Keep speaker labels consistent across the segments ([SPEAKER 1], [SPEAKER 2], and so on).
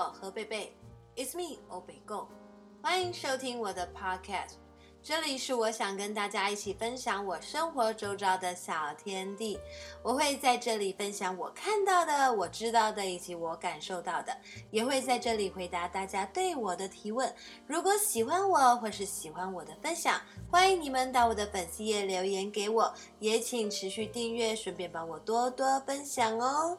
[SPEAKER 1] 我何贝贝，It's me，欧北共，欢迎收听我的 Podcast。这里是我想跟大家一起分享我生活周遭的小天地。我会在这里分享我看到的、我知道的以及我感受到的，也会在这里回答大家对我的提问。如果喜欢我或是喜欢我的分享，欢迎你们到我的粉丝页留言给我，也请持续订阅，顺便帮我多多分享哦。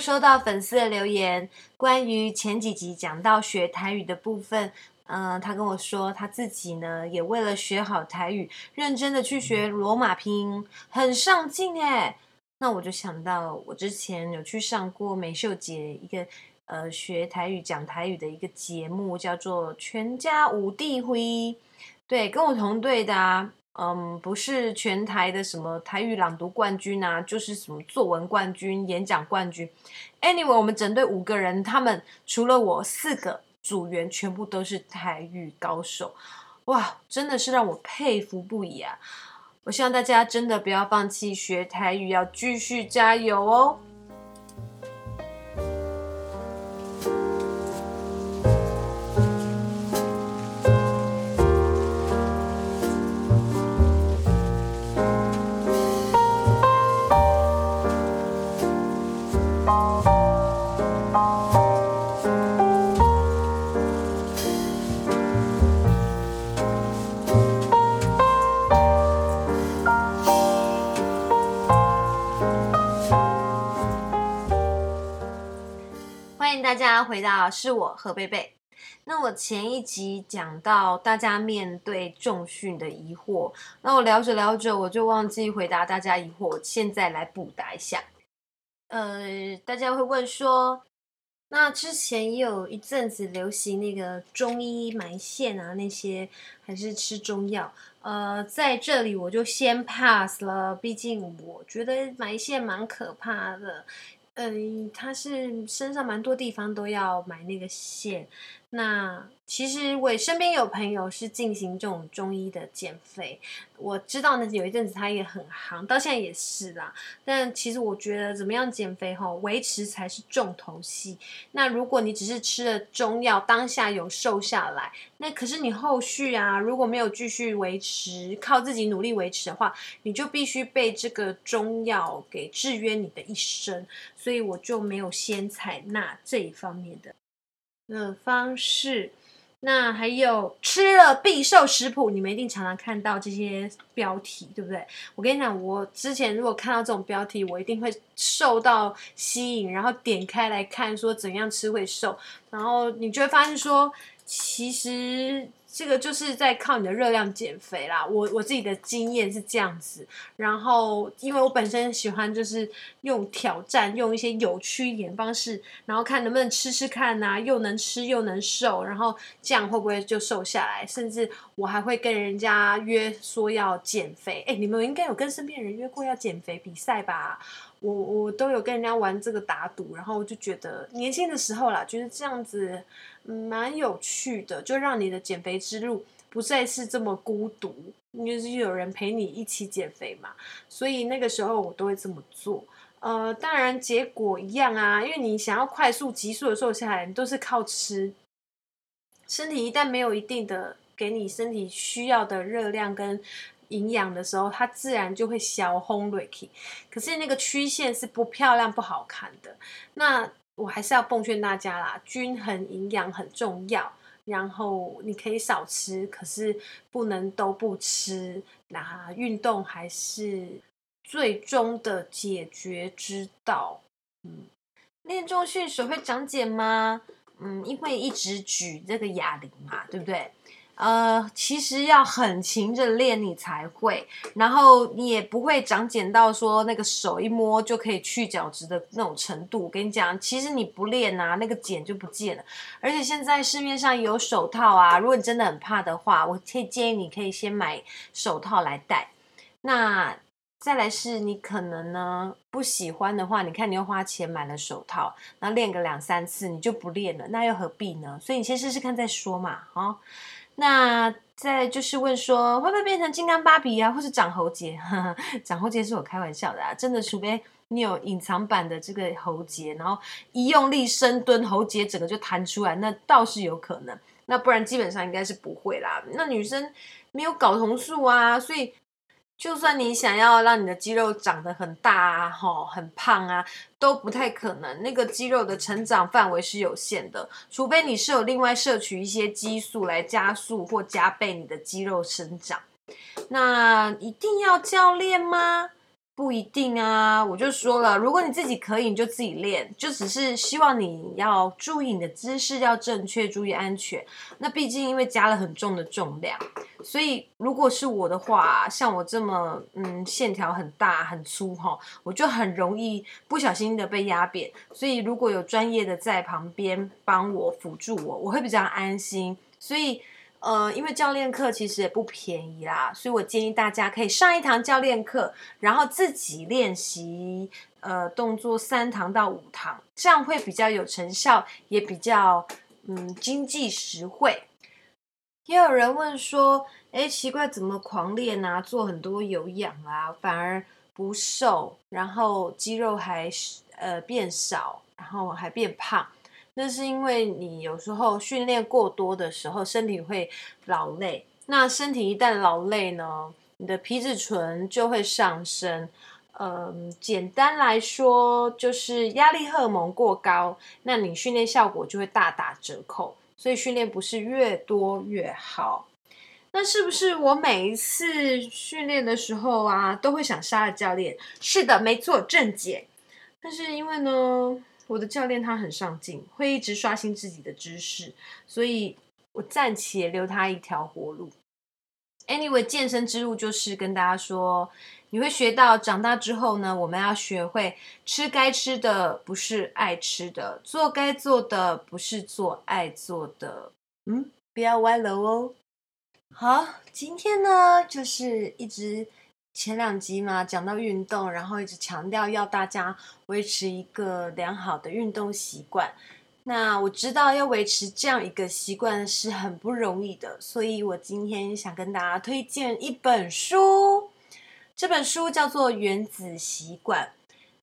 [SPEAKER 1] 收到粉丝的留言，关于前几集讲到学台语的部分，嗯、他跟我说他自己呢也为了学好台语，认真的去学罗马拼音，很上进诶。那我就想到我之前有去上过美秀姐一个呃学台语讲台语的一个节目，叫做《全家五弟会》，对，跟我同队的啊。嗯，不是全台的什么台语朗读冠军啊，就是什么作文冠军、演讲冠军。Anyway，我们整队五个人，他们除了我四个组员，全部都是台语高手。哇，真的是让我佩服不已啊！我希望大家真的不要放弃学台语，要继续加油哦。回答是我何贝贝。那我前一集讲到大家面对重训的疑惑，那我聊着聊着我就忘记回答大家疑惑，现在来补答一下。呃，大家会问说，那之前也有一阵子流行那个中医埋线啊，那些还是吃中药？呃，在这里我就先 pass 了，毕竟我觉得埋线蛮可怕的。嗯，他是身上蛮多地方都要买那个线。那其实我身边有朋友是进行这种中医的减肥，我知道呢，有一阵子他也很行，到现在也是啦。但其实我觉得怎么样减肥吼，维持才是重头戏。那如果你只是吃了中药，当下有瘦下来，那可是你后续啊，如果没有继续维持，靠自己努力维持的话，你就必须被这个中药给制约你的一生。所以我就没有先采纳这一方面的。的方式，那还有吃了必瘦食谱，你们一定常常看到这些标题，对不对？我跟你讲，我之前如果看到这种标题，我一定会受到吸引，然后点开来看，说怎样吃会瘦，然后你就会发现说，其实。这个就是在靠你的热量减肥啦，我我自己的经验是这样子。然后，因为我本身喜欢就是用挑战，用一些有趣一点方式，然后看能不能吃吃看呐，又能吃又能瘦，然后这样会不会就瘦下来？甚至我还会跟人家约说要减肥。哎，你们应该有跟身边人约过要减肥比赛吧？我我都有跟人家玩这个打赌，然后我就觉得年轻的时候啦，觉得这样子蛮有趣的，就让你的减肥之路不再是这么孤独，就是有人陪你一起减肥嘛。所以那个时候我都会这么做。呃，当然结果一样啊，因为你想要快速急速的瘦下来，你都是靠吃。身体一旦没有一定的给你身体需要的热量跟营养的时候，它自然就会小红瑞气。可是那个曲线是不漂亮、不好看的。那我还是要奉劝大家啦，均衡营养很重要。然后你可以少吃，可是不能都不吃。那运动还是最终的解决之道。嗯，练重训手会长茧吗？嗯，因为一直举这个哑铃嘛，对不对？呃，其实要很勤着练你才会，然后你也不会长茧到说那个手一摸就可以去角质的那种程度。我跟你讲，其实你不练啊，那个茧就不见了。而且现在市面上有手套啊，如果你真的很怕的话，我可以建议你可以先买手套来戴。那再来是你可能呢不喜欢的话，你看你又花钱买了手套，那练个两三次你就不练了，那又何必呢？所以你先试试看再说嘛，哦。那再就是问说，会不会变成金刚芭比啊，或是长喉结？呵呵，长喉结是我开玩笑的啊，真的，除非你有隐藏版的这个喉结，然后一用力深蹲，喉结整个就弹出来，那倒是有可能。那不然基本上应该是不会啦。那女生没有睾酮素啊，所以。就算你想要让你的肌肉长得很大啊，吼，很胖啊，都不太可能。那个肌肉的成长范围是有限的，除非你是有另外摄取一些激素来加速或加倍你的肌肉生长。那一定要教练吗？不一定啊，我就说了，如果你自己可以，你就自己练，就只是希望你要注意你的姿势要正确，注意安全。那毕竟因为加了很重的重量，所以如果是我的话，像我这么嗯线条很大很粗哈，我就很容易不小心的被压扁。所以如果有专业的在旁边帮我辅助我，我会比较安心。所以。呃，因为教练课其实也不便宜啦，所以我建议大家可以上一堂教练课，然后自己练习，呃，动作三堂到五堂，这样会比较有成效，也比较嗯经济实惠。也有人问说，哎，奇怪，怎么狂练啊，做很多有氧啊，反而不瘦，然后肌肉还呃变少，然后还变胖。那是因为你有时候训练过多的时候，身体会劳累。那身体一旦劳累呢，你的皮质醇就会上升。嗯，简单来说就是压力荷尔蒙过高，那你训练效果就会大打折扣。所以训练不是越多越好。那是不是我每一次训练的时候啊，都会想杀了教练？是的，没错，正解。但是因为呢，我的教练他很上进，会一直刷新自己的知识，所以我暂且留他一条活路。Anyway，健身之路就是跟大家说，你会学到长大之后呢，我们要学会吃该吃的，不是爱吃的；做该做的，不是做爱做的。嗯，不要歪楼哦。好，今天呢就是一直。前两集嘛，讲到运动，然后一直强调要大家维持一个良好的运动习惯。那我知道要维持这样一个习惯是很不容易的，所以我今天想跟大家推荐一本书。这本书叫做《原子习惯》，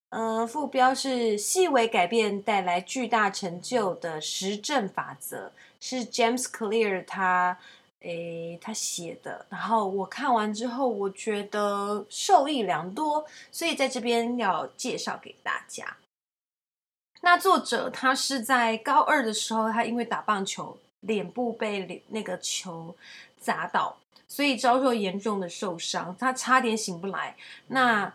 [SPEAKER 1] 嗯、副标是“细微改变带来巨大成就的实证法则”，是 James Clear 他。诶，他写的，然后我看完之后，我觉得受益良多，所以在这边要介绍给大家。那作者他是在高二的时候，他因为打棒球，脸部被那个球砸到，所以遭受严重的受伤，他差点醒不来。那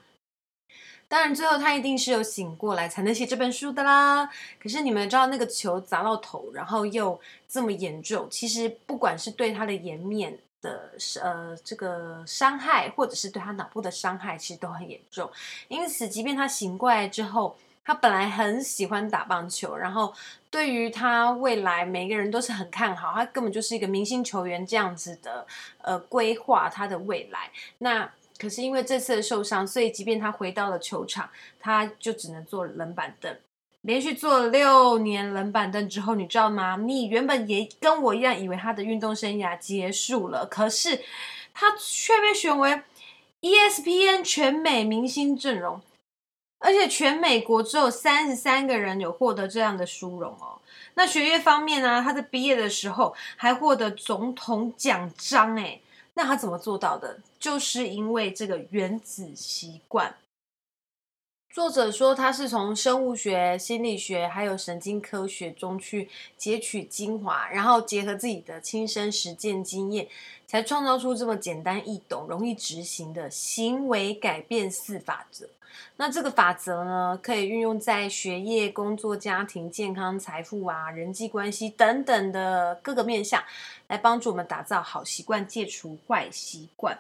[SPEAKER 1] 当然，最后他一定是有醒过来才能写这本书的啦。可是你们知道，那个球砸到头，然后又这么严重，其实不管是对他的颜面的呃这个伤害，或者是对他脑部的伤害，其实都很严重。因此，即便他醒过来之后，他本来很喜欢打棒球，然后对于他未来，每个人都是很看好，他根本就是一个明星球员这样子的呃规划他的未来。那可是因为这次的受伤，所以即便他回到了球场，他就只能坐冷板凳。连续坐了六年冷板凳之后，你知道吗？你原本也跟我一样，以为他的运动生涯结束了，可是他却被选为 ESPN 全美明星阵容，而且全美国只有三十三个人有获得这样的殊荣哦。那学业方面呢、他在毕业的时候还获得总统奖章诶。那他怎么做到的？就是因为这个原子习惯。作者说，他是从生物学、心理学还有神经科学中去截取精华，然后结合自己的亲身实践经验，才创造出这么简单易懂、容易执行的行为改变四法则。那这个法则呢，可以运用在学业、工作、家庭、健康、财富啊、人际关系等等的各个面向，来帮助我们打造好习惯，戒除坏习惯。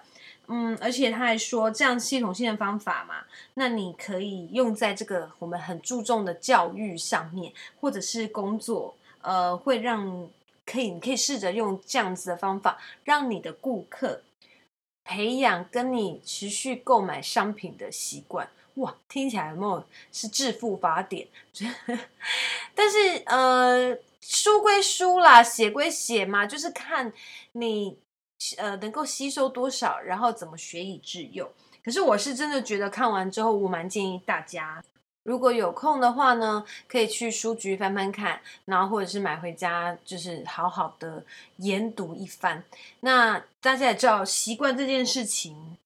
[SPEAKER 1] 嗯，而且他还说，这样系统性的方法嘛，那你可以用在这个我们很注重的教育上面，或者是工作，呃，会让可以，你可以试着用这样子的方法，让你的顾客培养跟你持续购买商品的习惯。哇，听起来有没有是致富法典？但是呃，书归书啦，写归写嘛，就是看你。呃，能够吸收多少，然后怎么学以致用。可是我是真的觉得看完之后，我蛮建议大家，如果有空的话呢，可以去书局翻翻看，然后或者是买回家，就是好好的研读一番。那大家也知道，习惯这件事情，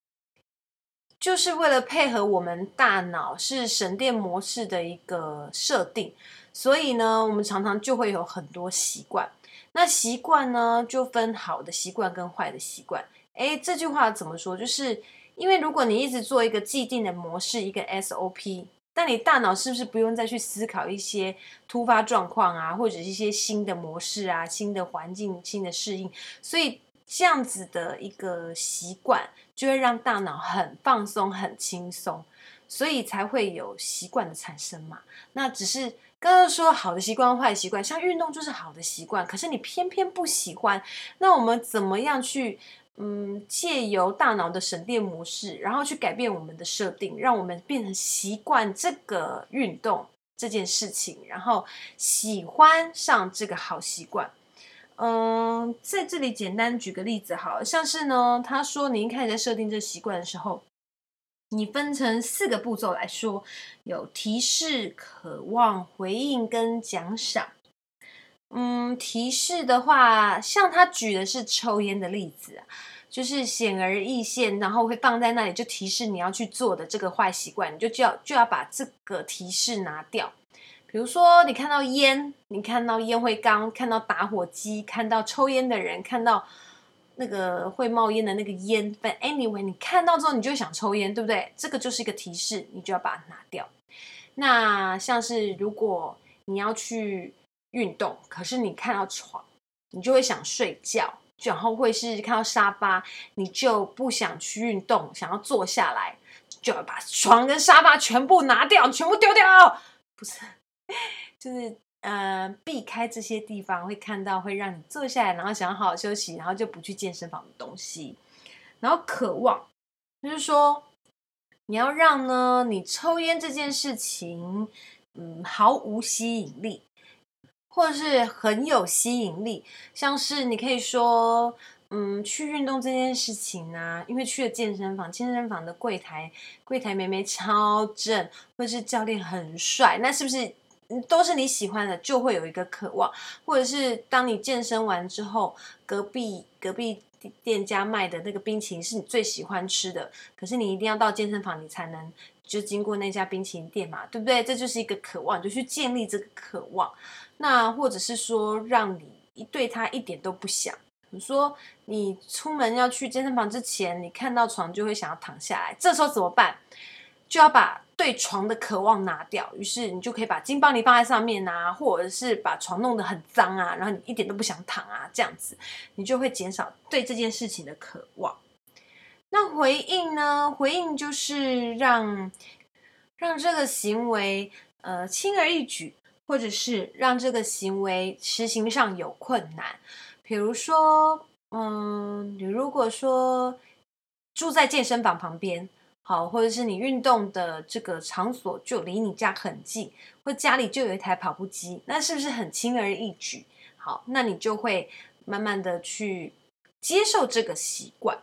[SPEAKER 1] 就是为了配合我们大脑是省电模式的一个设定，所以呢，我们常常就会有很多习惯。那习惯呢，就分好的习惯跟坏的习惯。诶，这句话怎么说？就是因为如果你一直做一个既定的模式，一个 SOP，但你大脑是不是不用再去思考一些突发状况啊，或者一些新的模式啊、新的环境、新的适应？所以这样子的一个习惯，就会让大脑很放松、很轻松，所以才会有习惯的产生嘛。那只是。刚刚说好的习惯、坏习惯，像运动就是好的习惯，可是你偏偏不喜欢。那我们怎么样去嗯，借由大脑的省电模式，然后去改变我们的设定，让我们变成习惯这个运动这件事情，然后喜欢上这个好习惯。嗯，在这里简单举个例子，好像是呢，他说你一开始在设定这习惯的时候。你分成四个步骤来说，有提示、渴望、回应跟奖赏。嗯，提示的话，像他举的是抽烟的例子，就是显而易见，然后会放在那里，就提示你要去做的这个坏习惯，你就就要就要把这个提示拿掉。比如说，你看到烟，你看到烟灰缸，看到打火机，看到抽烟的人，看到。那个会冒烟的那个烟，but anyway，你看到之后你就想抽烟，对不对？这个就是一个提示，你就要把它拿掉。那像是如果你要去运动，可是你看到床，你就会想睡觉，然后会是看到沙发，你就不想去运动，想要坐下来，就要把床跟沙发全部拿掉，全部丢掉，不是，就是。呃，避开这些地方，会看到会让你坐下来，然后想要好好休息，然后就不去健身房的东西。然后渴望，就是说你要让呢，你抽烟这件事情，嗯，毫无吸引力，或者是很有吸引力。像是你可以说，嗯，去运动这件事情呢，因为去了健身房，健身房的柜台柜台妹妹超正，或者是教练很帅，那是不是？都是你喜欢的，就会有一个渴望，或者是当你健身完之后，隔壁隔壁店家卖的那个冰淇淋是你最喜欢吃的，可是你一定要到健身房你才能就经过那家冰淇淋店嘛，对不对？这就是一个渴望，就去建立这个渴望。那或者是说，让你一对他一点都不想，你说你出门要去健身房之前，你看到床就会想要躺下来，这时候怎么办？就要把对床的渴望拿掉，于是你就可以把金邦尼放在上面啊，或者是把床弄得很脏啊，然后你一点都不想躺啊，这样子你就会减少对这件事情的渴望。那回应呢？回应就是让让这个行为呃轻而易举，或者是让这个行为实行上有困难。比如说，嗯，你如果说住在健身房旁边。好，或者是你运动的这个场所就离你家很近，或家里就有一台跑步机，那是不是很轻而易举？好，那你就会慢慢的去接受这个习惯。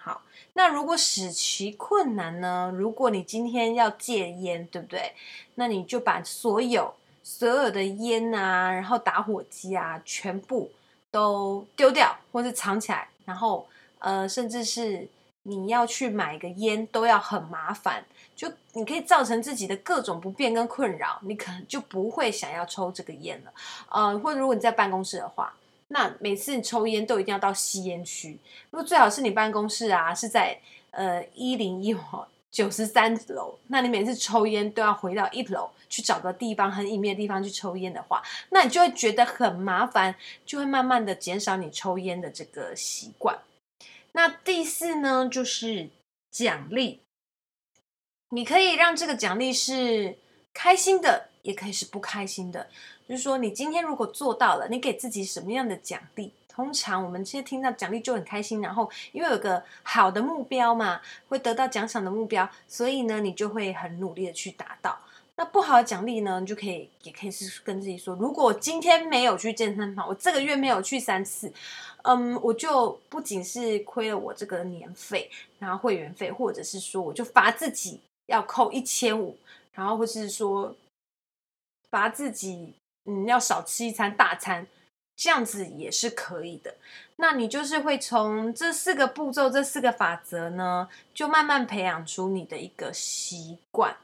[SPEAKER 1] 好，那如果使其困难呢？如果你今天要戒烟，对不对？那你就把所有所有的烟啊，然后打火机啊，全部都丢掉，或是藏起来，然后呃，甚至是。你要去买个烟都要很麻烦，就你可以造成自己的各种不便跟困扰，你可能就不会想要抽这个烟了。呃，或者如果你在办公室的话，那每次你抽烟都一定要到吸烟区。如果最好是你办公室啊是在呃一零一号九十三楼，那你每次抽烟都要回到一楼去找个地方很隐秘的地方去抽烟的话，那你就会觉得很麻烦，就会慢慢的减少你抽烟的这个习惯。那第四呢，就是奖励，你可以让这个奖励是开心的，也可以是不开心的。就是说，你今天如果做到了，你给自己什么样的奖励？通常我们现在听到奖励就很开心，然后因为有个好的目标嘛，会得到奖赏的目标，所以呢，你就会很努力的去达到。那不好的奖励呢，你就可以也可以是跟自己说，如果今天没有去健身房，我这个月没有去三次，嗯，我就不仅是亏了我这个年费，然后会员费，或者是说我就罚自己要扣一千五，然后或是说罚自己嗯要少吃一餐大餐。这样子也是可以的。那你就是会从这四个步骤、这四个法则呢，就慢慢培养出你的一个习惯。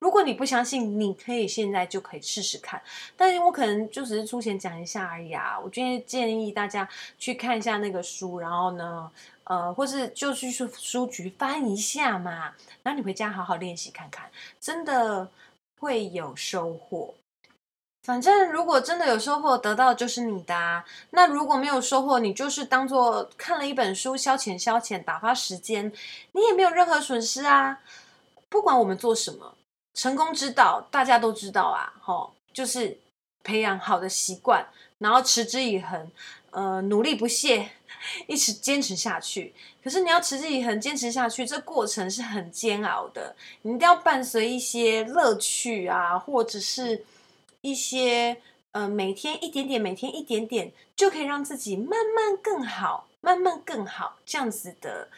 [SPEAKER 1] 如果你不相信，你可以现在就可以试试看。但是我可能就只是粗浅讲一下而已啊。我建议建议大家去看一下那个书，然后呢，呃，或是就去书书局翻一下嘛。然后你回家好好练习看看，真的会有收获。反正如果真的有收获，得到就是你的。那如果没有收获，你就是当做看了一本书，消遣消遣，打发时间，你也没有任何损失啊。不管我们做什么，成功之道大家都知道啊，吼，就是培养好的习惯，然后持之以恒，呃，努力不懈，一直坚持下去。可是你要持之以恒，坚持下去，这过程是很煎熬的，你一定要伴随一些乐趣啊，或者是。一些呃，每天一点点，每天一点点，就可以让自己慢慢更好，慢慢更好，这样子的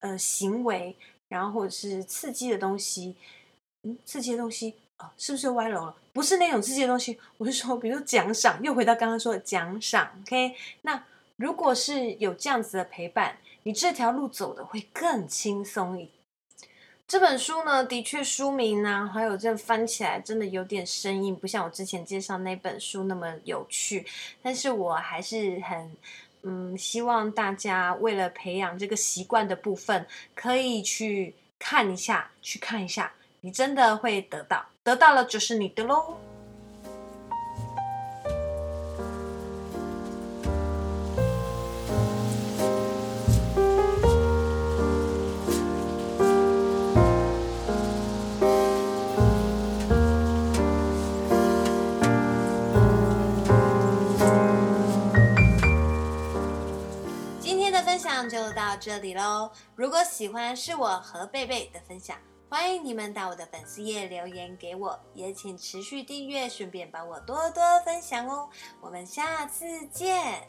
[SPEAKER 1] 呃行为，然后或者是刺激的东西，嗯，刺激的东西哦，是不是歪楼了？不是那种刺激的东西，我是说，比如奖赏，又回到刚刚说的奖赏，OK？那如果是有这样子的陪伴，你这条路走的会更轻松一。这本书呢，的确书名呢，还有这翻起来真的有点生硬，不像我之前介绍那本书那么有趣。但是我还是很，嗯，希望大家为了培养这个习惯的部分，可以去看一下，去看一下，你真的会得到，得到了就是你的喽。就到这里喽。如果喜欢是我和贝贝的分享，欢迎你们到我的粉丝页留言给我也请持续订阅顺便帮我多多分享哦。我们下次见。